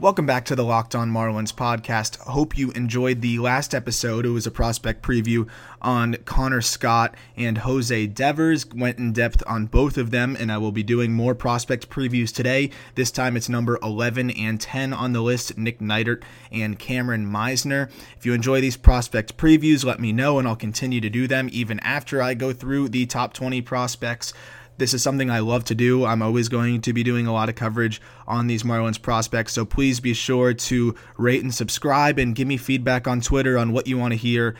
Welcome back to the Locked On Marlins podcast. Hope you enjoyed the last episode. It was a prospect preview on Connor Scott and Jose Devers. Went in depth on both of them, and I will be doing more prospect previews today. This time it's number 11 and 10 on the list Nick Neidert and Kameron Misner. If you enjoy these prospect previews, let me know, and I'll continue to do them even after I go through the top 20 prospects. This is something I love to do. I'm always going to be doing a lot of coverage on these Marlins prospects. So please be sure to rate and subscribe and give me feedback on Twitter on what you want to hear.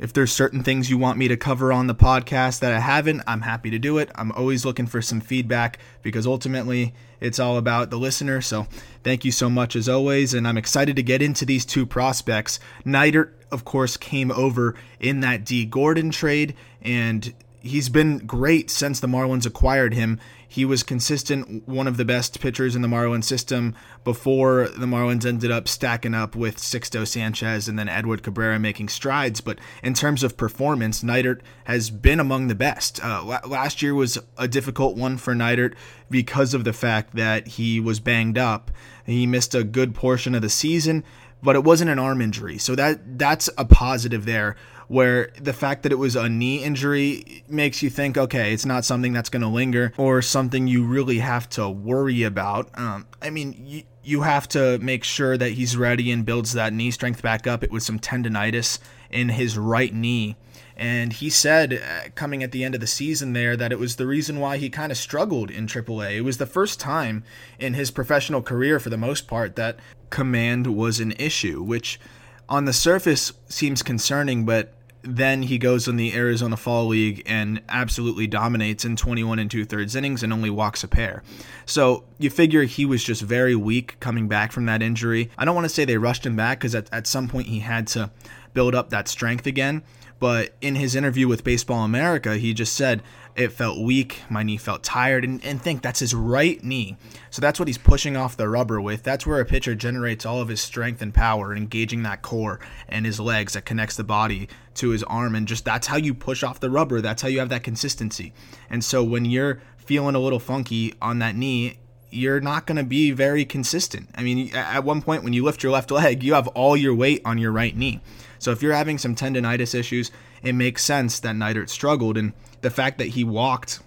If there's certain things you want me to cover on the podcast that I haven't, I'm happy to do it. I'm always looking for some feedback because ultimately it's all about the listener. So thank you so much as always. And I'm excited to get into these two prospects. Neidert, of course, came over in that Dee Gordon trade and he's been great since the Marlins acquired him. He was consistent, one of the best pitchers in the Marlins system before the Marlins ended up stacking up with Sixto Sanchez and then Edward Cabrera making strides. But in terms of performance, Neidert has been among the best. Uh, last year was a difficult one for Neidert because of the fact that he was banged up. He missed a good portion of the season, but it wasn't an arm injury. So that that's a positive there where the fact that it was a knee injury makes you think, okay, it's not something that's going to linger or something you really have to worry about. Um, I mean, you, you have to make sure that he's ready and builds that knee strength back up. It was some tendonitis in his right knee. And he said uh, coming at the end of the season there that it was the reason why he kind of struggled in AAA. It was the first time in his professional career, for the most part, that command was an issue, which on the surface seems concerning, but then he goes in the Arizona Fall League and absolutely dominates in 21 and two thirds innings and only walks a pair. So you figure he was just very weak coming back from that injury. I don't want to say they rushed him back because at, at some point he had to build up that strength again. But in his interview with Baseball America, he just said, it felt weak. My knee felt tired. And, and think that's his right knee. So that's what he's pushing off the rubber with. That's where a pitcher generates all of his strength and power, engaging that core and his legs that connects the body to his arm. And just that's how you push off the rubber. That's how you have that consistency. And so when you're feeling a little funky on that knee, you're not going to be very consistent. I mean, at one point when you lift your left leg, you have all your weight on your right knee. So if you're having some tendonitis issues, it makes sense that Neidert struggled. And the fact that he walked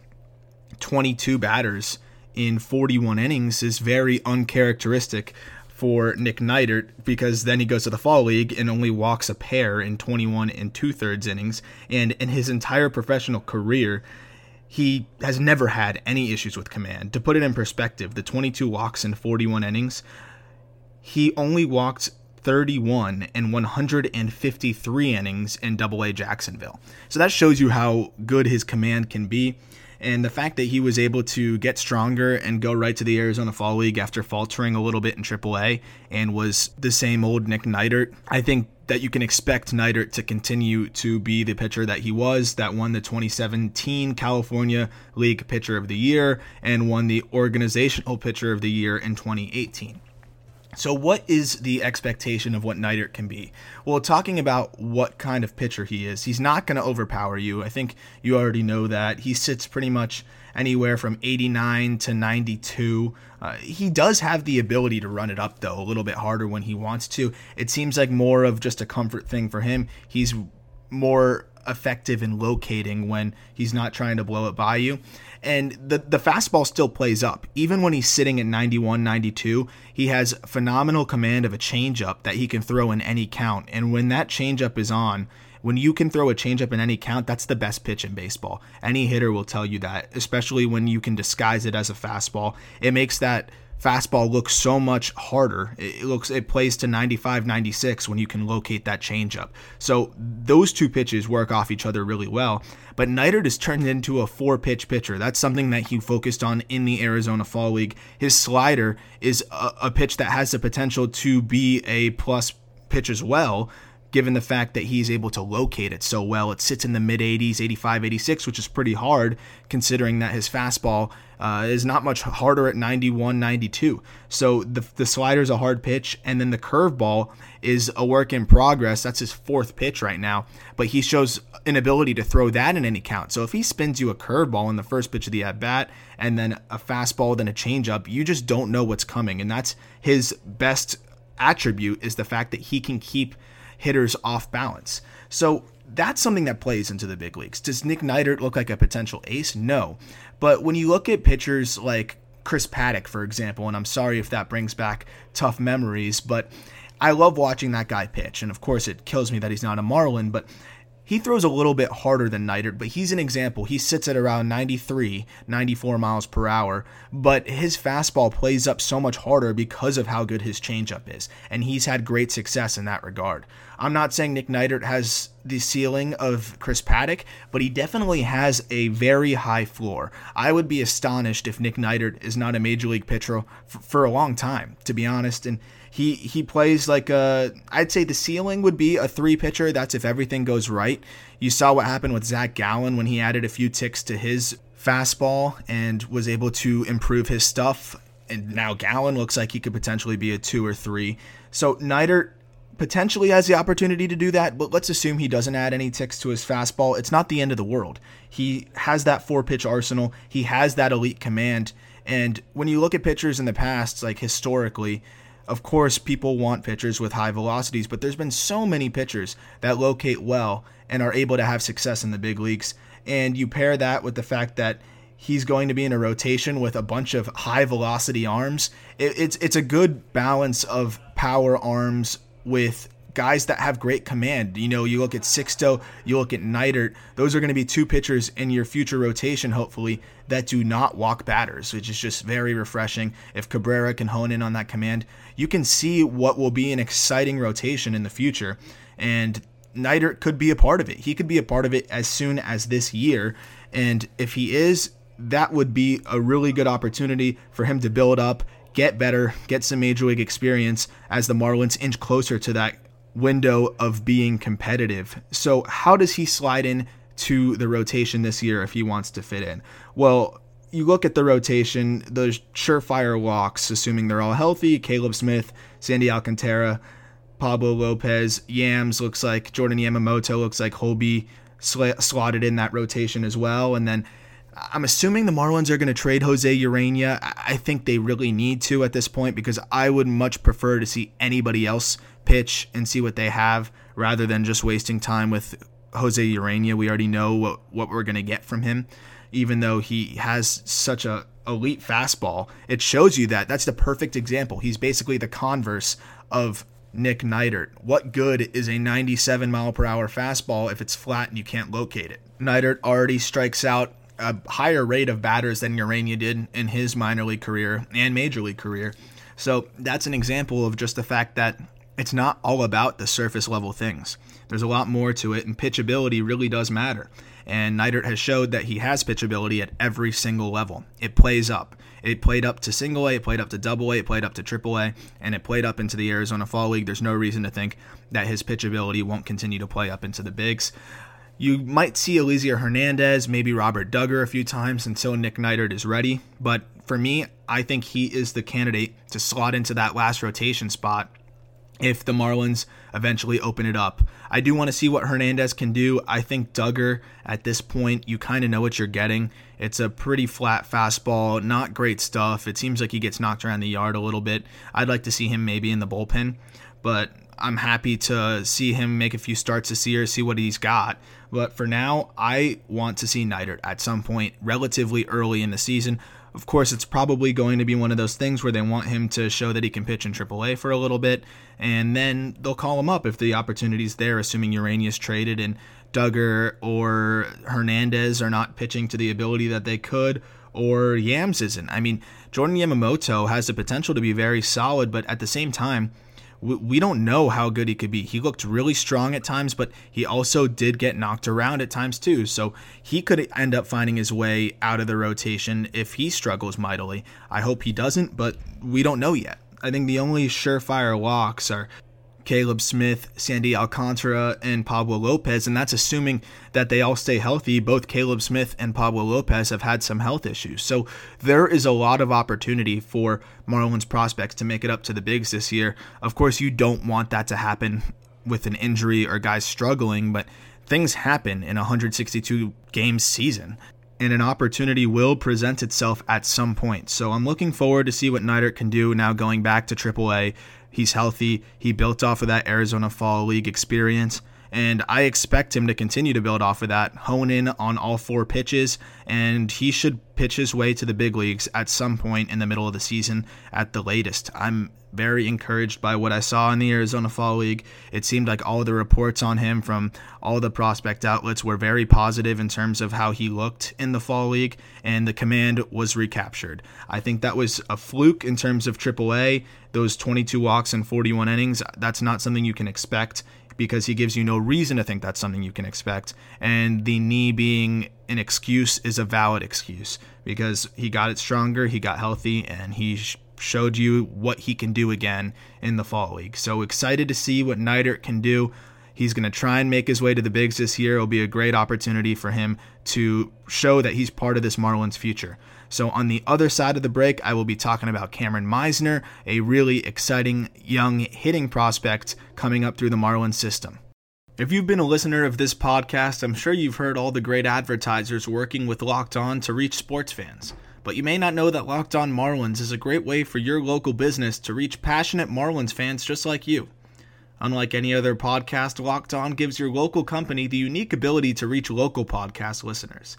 22 batters in 41 innings is very uncharacteristic for Nick Neidert because then he goes to the fall league and only walks a pair in 21 and two thirds innings. And in his entire professional career, he has never had any issues with command. To put it in perspective, the 22 walks in 41 innings, he only walked 31 and 153 innings in Double A Jacksonville. So that shows you how good his command can be. And the fact that he was able to get stronger and go right to the Arizona Fall League after faltering a little bit in AAA and was the same old Nick Neidert, I think that you can expect Neidert to continue to be the pitcher that he was, that won the 2017 California League Pitcher of the Year and won the Organizational Pitcher of the Year in 2018. So, what is the expectation of what Neidert can be? Well, talking about what kind of pitcher he is, he's not going to overpower you. I think you already know that. He sits pretty much anywhere from 89 to 92. Uh, he does have the ability to run it up, though, a little bit harder when he wants to. It seems like more of just a comfort thing for him. He's more effective in locating when he's not trying to blow it by you. And the, the fastball still plays up. Even when he's sitting at 91, 92, he has phenomenal command of a changeup that he can throw in any count. And when that changeup is on, when you can throw a changeup in any count, that's the best pitch in baseball. Any hitter will tell you that, especially when you can disguise it as a fastball. It makes that fastball looks so much harder. It looks it plays to 95 96 when you can locate that changeup. So those two pitches work off each other really well. But Neidert has turned into a four pitch pitcher. That's something that he focused on in the Arizona Fall League. His slider is a, a pitch that has the potential to be a plus pitch as well given the fact that he's able to locate it so well. It sits in the mid 80s, 85, 86, which is pretty hard considering that his fastball uh, is not much harder at 91, 92. So the, the slider is a hard pitch, and then the curveball is a work in progress. That's his fourth pitch right now, but he shows an ability to throw that in any count. So if he spins you a curveball in the first pitch of the at bat, and then a fastball, then a changeup, you just don't know what's coming, and that's his best attribute is the fact that he can keep hitters off balance. So that's something that plays into the big leagues. Does Nick Neidert look like a potential ace? No. But when you look at pitchers like Chris Paddack, for example, and I'm sorry if that brings back tough memories, but I love watching that guy pitch. And of course, it kills me that he's not a Marlin, but he throws a little bit harder than Neidert, but he's an example. He sits at around 93, 94 miles per hour, but his fastball plays up so much harder because of how good his changeup is, and he's had great success in that regard. I'm not saying Nick Neidert has the ceiling of Chris Paddack, but he definitely has a very high floor. I would be astonished if Nick Neidert is not a major league pitcher for, for a long time, to be honest, and he he plays like a I'd say the ceiling would be a three pitcher. That's if everything goes right. You saw what happened with Zach Gallen when he added a few ticks to his fastball and was able to improve his stuff. And now Gallen looks like he could potentially be a two or three. So Neidert potentially has the opportunity to do that, but let's assume he doesn't add any ticks to his fastball. It's not the end of the world. He has that four pitch arsenal, he has that elite command. And when you look at pitchers in the past, like historically, of course, people want pitchers with high velocities, but there's been so many pitchers that locate well and are able to have success in the big leagues. And you pair that with the fact that he's going to be in a rotation with a bunch of high velocity arms. it's it's a good balance of power arms with guys that have great command. You know, you look at Sixto, you look at Neidert. Those are going to be two pitchers in your future rotation, hopefully, that do not walk batters, which is just very refreshing. If Cabrera can hone in on that command, you can see what will be an exciting rotation in the future. And Neidert could be a part of it. He could be a part of it as soon as this year. And if he is, that would be a really good opportunity for him to build up, get better, get some major league experience as the Marlins inch closer to that window of being competitive. So, how does he slide in to the rotation this year if he wants to fit in? Well, you look at the rotation, those surefire locks, assuming they're all healthy Caleb Smith, Sandy Alcantara, Pablo Lopez, Yams looks like Jordan Yamamoto looks like Hobie sl- slotted in that rotation as well. And then I'm assuming the Marlins are going to trade Jose Urena. I think they really need to at this point because I would much prefer to see anybody else pitch and see what they have rather than just wasting time with Jose Urena. We already know what, what we're going to get from him, even though he has such a elite fastball. It shows you that that's the perfect example. He's basically the converse of Nick Neidert. What good is a 97 mile per hour fastball if it's flat and you can't locate it? Neidert already strikes out a higher rate of batters than Urania did in his minor league career and major league career. So that's an example of just the fact that it's not all about the surface level things. There's a lot more to it, and pitchability really does matter. And Neidert has showed that he has pitchability at every single level. It plays up. It played up to single A, it played up to double A, it played up to triple A, and it played up into the Arizona Fall League. There's no reason to think that his pitchability won't continue to play up into the bigs. You might see Elieser Hernandez, maybe Robert Dugger a few times until Nick Neidert is ready. But for me, I think he is the candidate to slot into that last rotation spot if the Marlins eventually open it up. I do want to see what Hernandez can do. I think Dugger, at this point, you kind of know what you're getting. It's a pretty flat fastball, not great stuff. It seems like he gets knocked around the yard a little bit. I'd like to see him maybe in the bullpen, but I'm happy to see him make a few starts this year, see what he's got. But for now, I want to see Neidert at some point relatively early in the season. Of course, it's probably going to be one of those things where they want him to show that he can pitch in AAA for a little bit, and then they'll call him up if the opportunity's there, assuming Urena's traded and Dugger or Hernandez are not pitching to the ability that they could, or Yams isn't. I mean, Jordan Yamamoto has the potential to be very solid, but at the same time, we don't know how good he could be. He looked really strong at times, but he also did get knocked around at times too. So he could end up finding his way out of the rotation if he struggles mightily. I hope he doesn't, but we don't know yet. I think the only surefire locks are Caleb Smith, Sandy Alcantara, and Pablo Lopez, and that's assuming that they all stay healthy. Both Caleb Smith and Pablo Lopez have had some health issues. So there is a lot of opportunity for Marlins prospects to make it up to the bigs this year. Of course, you don't want that to happen with an injury or guys struggling, but things happen in a 162 game season and an opportunity will present itself at some point. So I'm looking forward to see what Neidert can do now going back to AAA. He's healthy. He built off of that Arizona Fall League experience. And I expect him to continue to build off of that, hone in on all four pitches, and he should pitch his way to the big leagues at some point in the middle of the season at the latest. I'm very encouraged by what I saw in the Arizona Fall League. It seemed like all the reports on him from all the prospect outlets were very positive in terms of how he looked in the Fall League, and the command was recaptured. I think that was a fluke in terms of AAA. Those 22 walks and 41 innings, that's not something you can expect because he gives you no reason to think that's something you can expect. And the knee being an excuse is a valid excuse because he got it stronger, he got healthy, and he showed you what he can do again in the fall league. So excited to see what Neidert can do. He's going to try and make his way to the bigs this year. It'll be a great opportunity for him to show that he's part of this Marlins future. So, on the other side of the break, I will be talking about Kameron Misner, a really exciting young hitting prospect coming up through the Marlins system. If you've been a listener of this podcast, I'm sure you've heard all the great advertisers working with Locked On to reach sports fans. But you may not know that Locked On Marlins is a great way for your local business to reach passionate Marlins fans just like you. Unlike any other podcast, Locked On gives your local company the unique ability to reach local podcast listeners.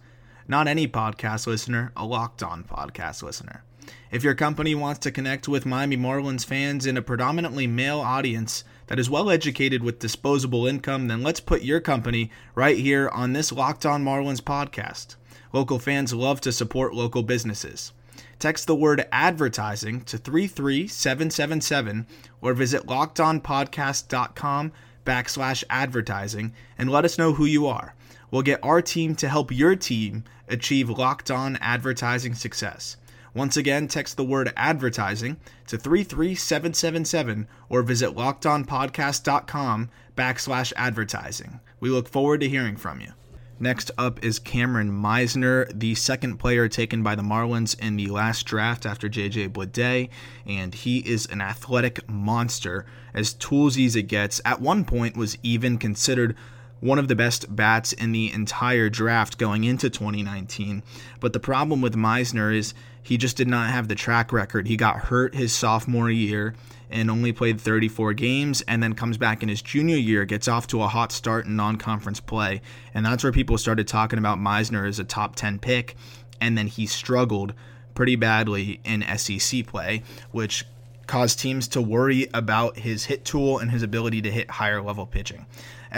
Not any podcast listener, a locked on podcast listener. If your company wants to connect with Miami Marlins fans in a predominantly male audience that is well educated with disposable income, then let's put your company right here on this Locked On Marlins podcast. Local fans love to support local businesses. Text the word advertising to 33777 or visit lockedonpodcast.com backslash advertising and let us know who you are. We'll get our team to help your team achieve locked on advertising success. Once again, text the word advertising to 33777 or visit lockedonpodcast.com backslash advertising. We look forward to hearing from you. Next up is Kameron Misner, the second player taken by the Marlins in the last draft after JJ Bleday, and he is an athletic monster, as toolsy as it gets. At one point, was even considered one of the best bats in the entire draft going into 2019. But the problem with Misner is he just did not have the track record. He got hurt his sophomore year and only played 34 games, and then comes back in his junior year, gets off to a hot start in non conference play. And that's where people started talking about Misner as a top 10 pick. And then he struggled pretty badly in SEC play, which caused teams to worry about his hit tool and his ability to hit higher level pitching.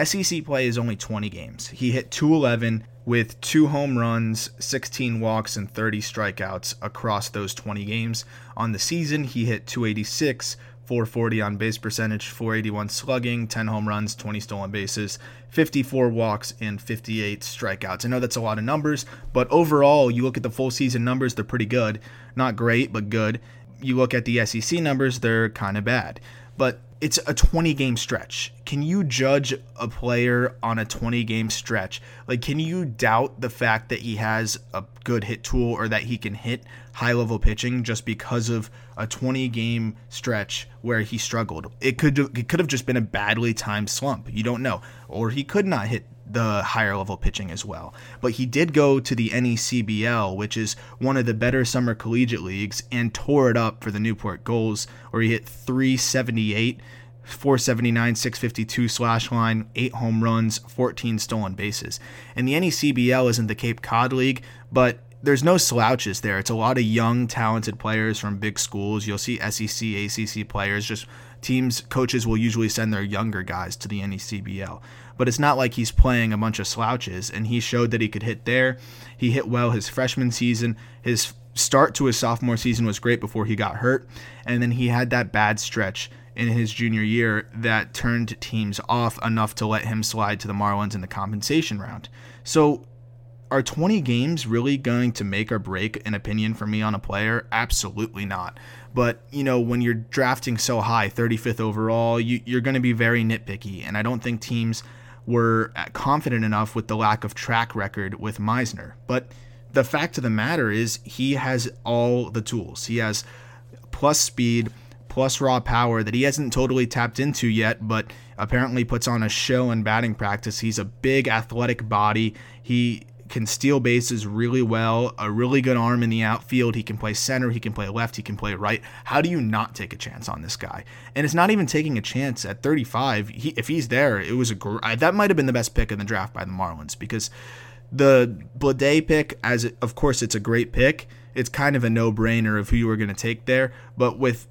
SEC play is only 20 games. He hit 211 with two home runs, 16 walks, and 30 strikeouts across those 20 games. On the season, he hit 286, 440 on base percentage, 481 slugging, 10 home runs, 20 stolen bases, 54 walks, and 58 strikeouts. I know that's a lot of numbers, but overall, you look at the full season numbers, they're pretty good. Not great, but good. You look at the SEC numbers, they're kind of bad. But it's a 20 game stretch. Can you judge a player on a 20 game stretch? Like, can you doubt the fact that he has a good hit tool or that he can hit high level pitching just because of a 20 game stretch where he struggled? It could it could have just been a badly timed slump. You don't know, or he could not hit the higher level pitching as well. But he did go to the NECBL, which is one of the better summer collegiate leagues, and tore it up for the Newport Gulls, where he hit 378. 479, 652 slash line, 8 home runs, 14 stolen bases. And the NECBL isn't the Cape Cod League, but there's no slouches there. It's a lot of young, talented players from big schools. You'll see SEC, ACC players. Just teams, coaches will usually send their younger guys to the NECBL but it's not like he's playing a bunch of slouches. And he showed that he could hit there. He hit well his freshman season. His start to his sophomore season was great before he got hurt. And then he had that bad stretch in his junior year that turned teams off enough to let him slide to the Marlins in the compensation round. So are 20 games really going to make or break an opinion for me on a player? Absolutely not. But, you know, when you're drafting so high, 35th overall, you, you're going to be very nitpicky. And I don't think teams were uh, confident enough with the lack of track record with Misner. But the fact of the matter is, he has all the tools. He has plus speed, plus raw power that he hasn't totally tapped into yet, but apparently puts on a show in batting practice. He's a big athletic body. He can steal bases really well, a really good arm in the outfield. He can play center, he can play left, he can play right. How do you not take a chance on this guy? And it's not even taking a chance at 35. He, if he's there, it was a gr- that might have been the best pick in the draft by the Marlins because the Bleday pick, as it, of course it's a great pick, it's kind of a no-brainer of who you were going to take there. But with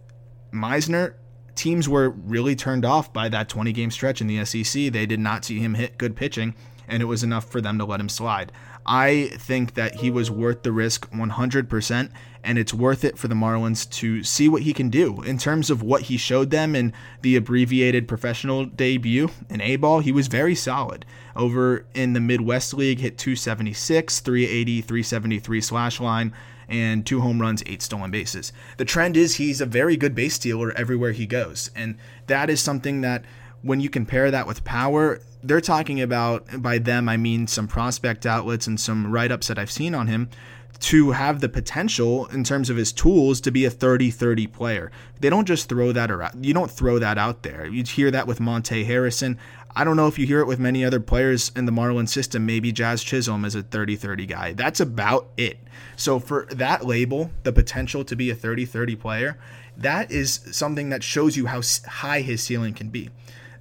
Misner, teams were really turned off by that 20 game stretch in the SEC. They did not see him hit good pitching, and it was enough for them to let him slide. I think that he was worth the risk 100%, and it's worth it for the Marlins to see what he can do. In terms of what he showed them in the abbreviated professional debut in A ball, he was very solid. Over in the Midwest League, hit 276, 380, 373 slash line and two home runs, eight stolen bases. The trend is he's a very good base stealer everywhere he goes. And that is something that when you compare that with power, they're talking about, by them, I mean some prospect outlets and some write ups that I've seen on him, to have the potential in terms of his tools to be a 30 30 player. They don't just throw that around. You don't throw that out there. You hear that with Monte Harrison. I don't know if you hear it with many other players in the Marlin system. Maybe Jazz Chisholm is a 30 30 guy. That's about it. So, for that label, the potential to be a 30 30 player, that is something that shows you how high his ceiling can be.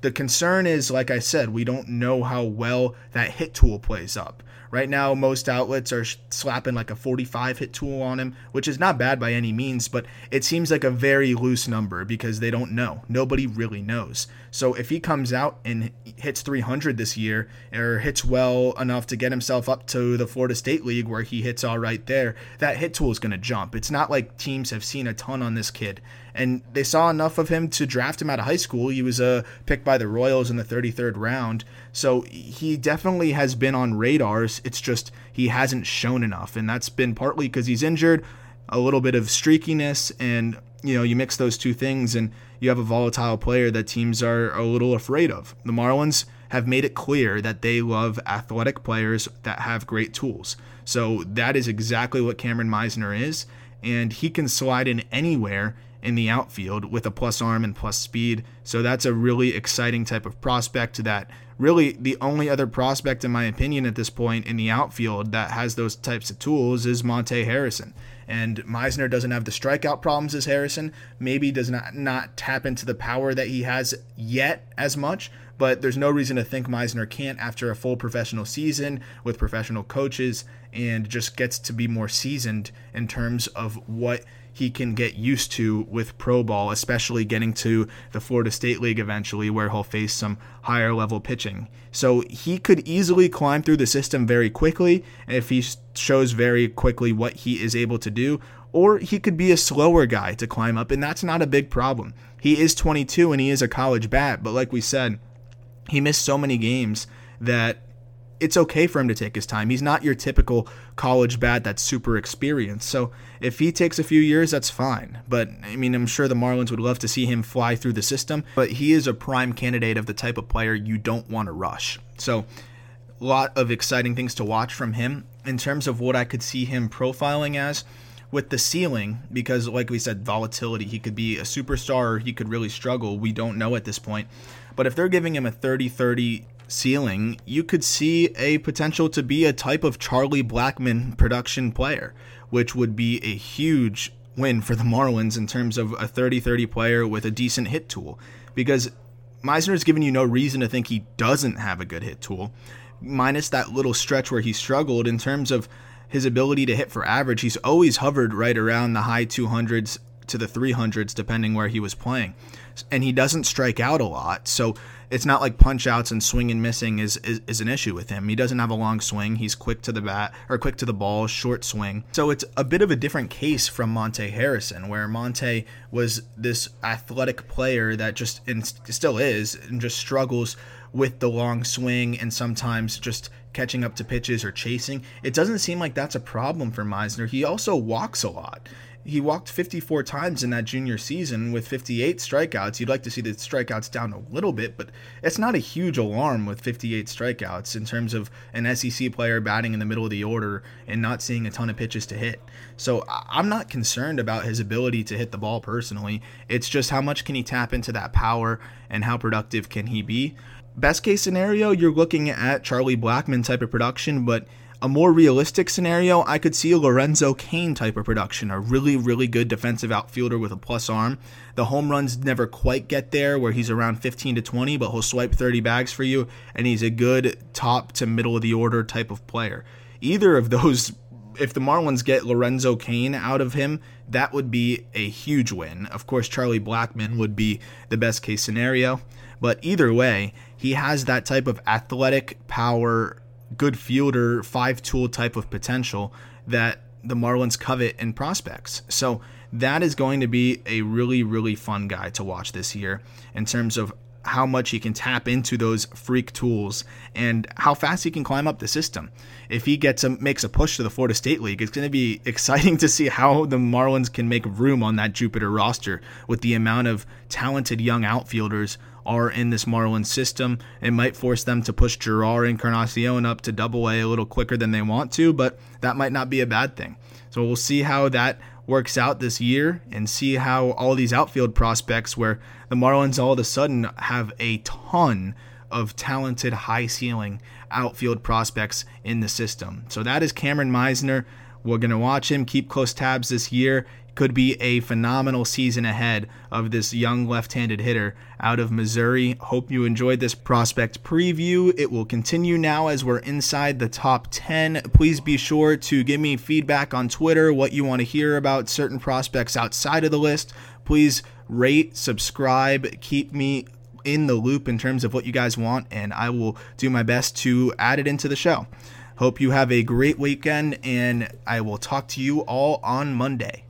The concern is, like I said, we don't know how well that hit tool plays up. Right now, most outlets are slapping like a 45 hit tool on him, which is not bad by any means, but it seems like a very loose number because they don't know. Nobody really knows. So if he comes out and hits 300 this year or hits well enough to get himself up to the Florida State League where he hits all right there, that hit tool is going to jump. It's not like teams have seen a ton on this kid and they saw enough of him to draft him out of high school. He was uh, picked by the Royals in the 33rd round, so he definitely has been on radars. It's just he hasn't shown enough, and that's been partly because he's injured, a little bit of streakiness, and you know you mix those two things, and you have a volatile player that teams are a little afraid of. The Marlins have made it clear that they love athletic players that have great tools. So that is exactly what Kameron Misner is, and he can slide in anywhere in the outfield with a plus arm and plus speed. So that's a really exciting type of prospect that really the only other prospect, in my opinion, at this point in the outfield that has those types of tools is Monte Harrison. And Misner doesn't have the strikeout problems as Harrison, maybe does not, not tap into the power that he has yet as much, but there's no reason to think Misner can't after a full professional season with professional coaches and just gets to be more seasoned in terms of what he can get used to with pro ball, especially getting to the Florida State League eventually, where he'll face some higher level pitching. So he could easily climb through the system very quickly if he shows very quickly what he is able to do. Or he could be a slower guy to climb up, and that's not a big problem. He is 22 and he is a college bat, but like we said, he missed so many games that it's okay for him to take his time. He's not your typical college bat that's super experienced. So if he takes a few years, that's fine. But I mean, I'm sure the Marlins would love to see him fly through the system, but he is a prime candidate of the type of player you don't want to rush. So a lot of exciting things to watch from him in terms of what I could see him profiling as with the ceiling because like we said volatility he could be a superstar or he could really struggle we don't know at this point but if they're giving him a 30-30 ceiling, you could see a potential to be a type of Charlie Blackmon production player, which would be a huge win for the Marlins in terms of a 30 30 player with a decent hit tool. Because Misner has given you no reason to think he doesn't have a good hit tool, minus that little stretch where he struggled in terms of his ability to hit for average. He's always hovered right around the high 200s to the 300s, depending where he was playing. And he doesn't strike out a lot. So it's not like punch outs and swing and missing is, is, is an issue with him. He doesn't have a long swing. He's quick to the bat or quick to the ball, short swing. So it's a bit of a different case from Monte Harrison, where Monte was this athletic player that just and still is and just struggles with the long swing and sometimes just catching up to pitches or chasing. It doesn't seem like that's a problem for Misner. He also walks a lot he walked 54 times in that junior season with 58 strikeouts. You'd like to see the strikeouts down a little bit, but it's not a huge alarm with 58 strikeouts in terms of an SEC player batting in the middle of the order and not seeing a ton of pitches to hit. So I'm not concerned about his ability to hit the ball personally. It's just how much can he tap into that power and how productive can he be. Best case scenario, you're looking at Charlie Blackmon type of production, but a more realistic scenario, I could see a Lorenzo Cain type of production, a really, really good defensive outfielder with a plus arm. The home runs never quite get there, where he's around 15 to 20, but he'll swipe 30 bags for you, and he's a good top to middle of the order type of player. Either of those, if the Marlins get Lorenzo Cain out of him, that would be a huge win. Of course, Charlie Blackmon would be the best case scenario, but either way, he has that type of athletic power good fielder, five tool type of potential that the Marlins covet in prospects. So that is going to be a really, really fun guy to watch this year in terms of how much he can tap into those freak tools and how fast he can climb up the system. If he gets a makes a push to the Florida State League, it's going to be exciting to see how the Marlins can make room on that Jupiter roster with the amount of talented young outfielders are in this Marlins system. It might force them to push Jerar Encarnacion up to double A a little quicker than they want to, but that might not be a bad thing. So we'll see how that works out this year and see how all these outfield prospects, where the Marlins all of a sudden have a ton of talented, high ceiling outfield prospects in the system. So that is Kameron Misner. We're going to watch him keep close tabs this year could be a phenomenal season ahead of this young left handed hitter out of Missouri. Hope you enjoyed this prospect preview. It will continue now as we're inside the top 10. Please be sure to give me feedback on Twitter, what you want to hear about certain prospects outside of the list. Please rate, subscribe, keep me in the loop in terms of what you guys want, and I will do my best to add it into the show. Hope you have a great weekend, and I will talk to you all on Monday.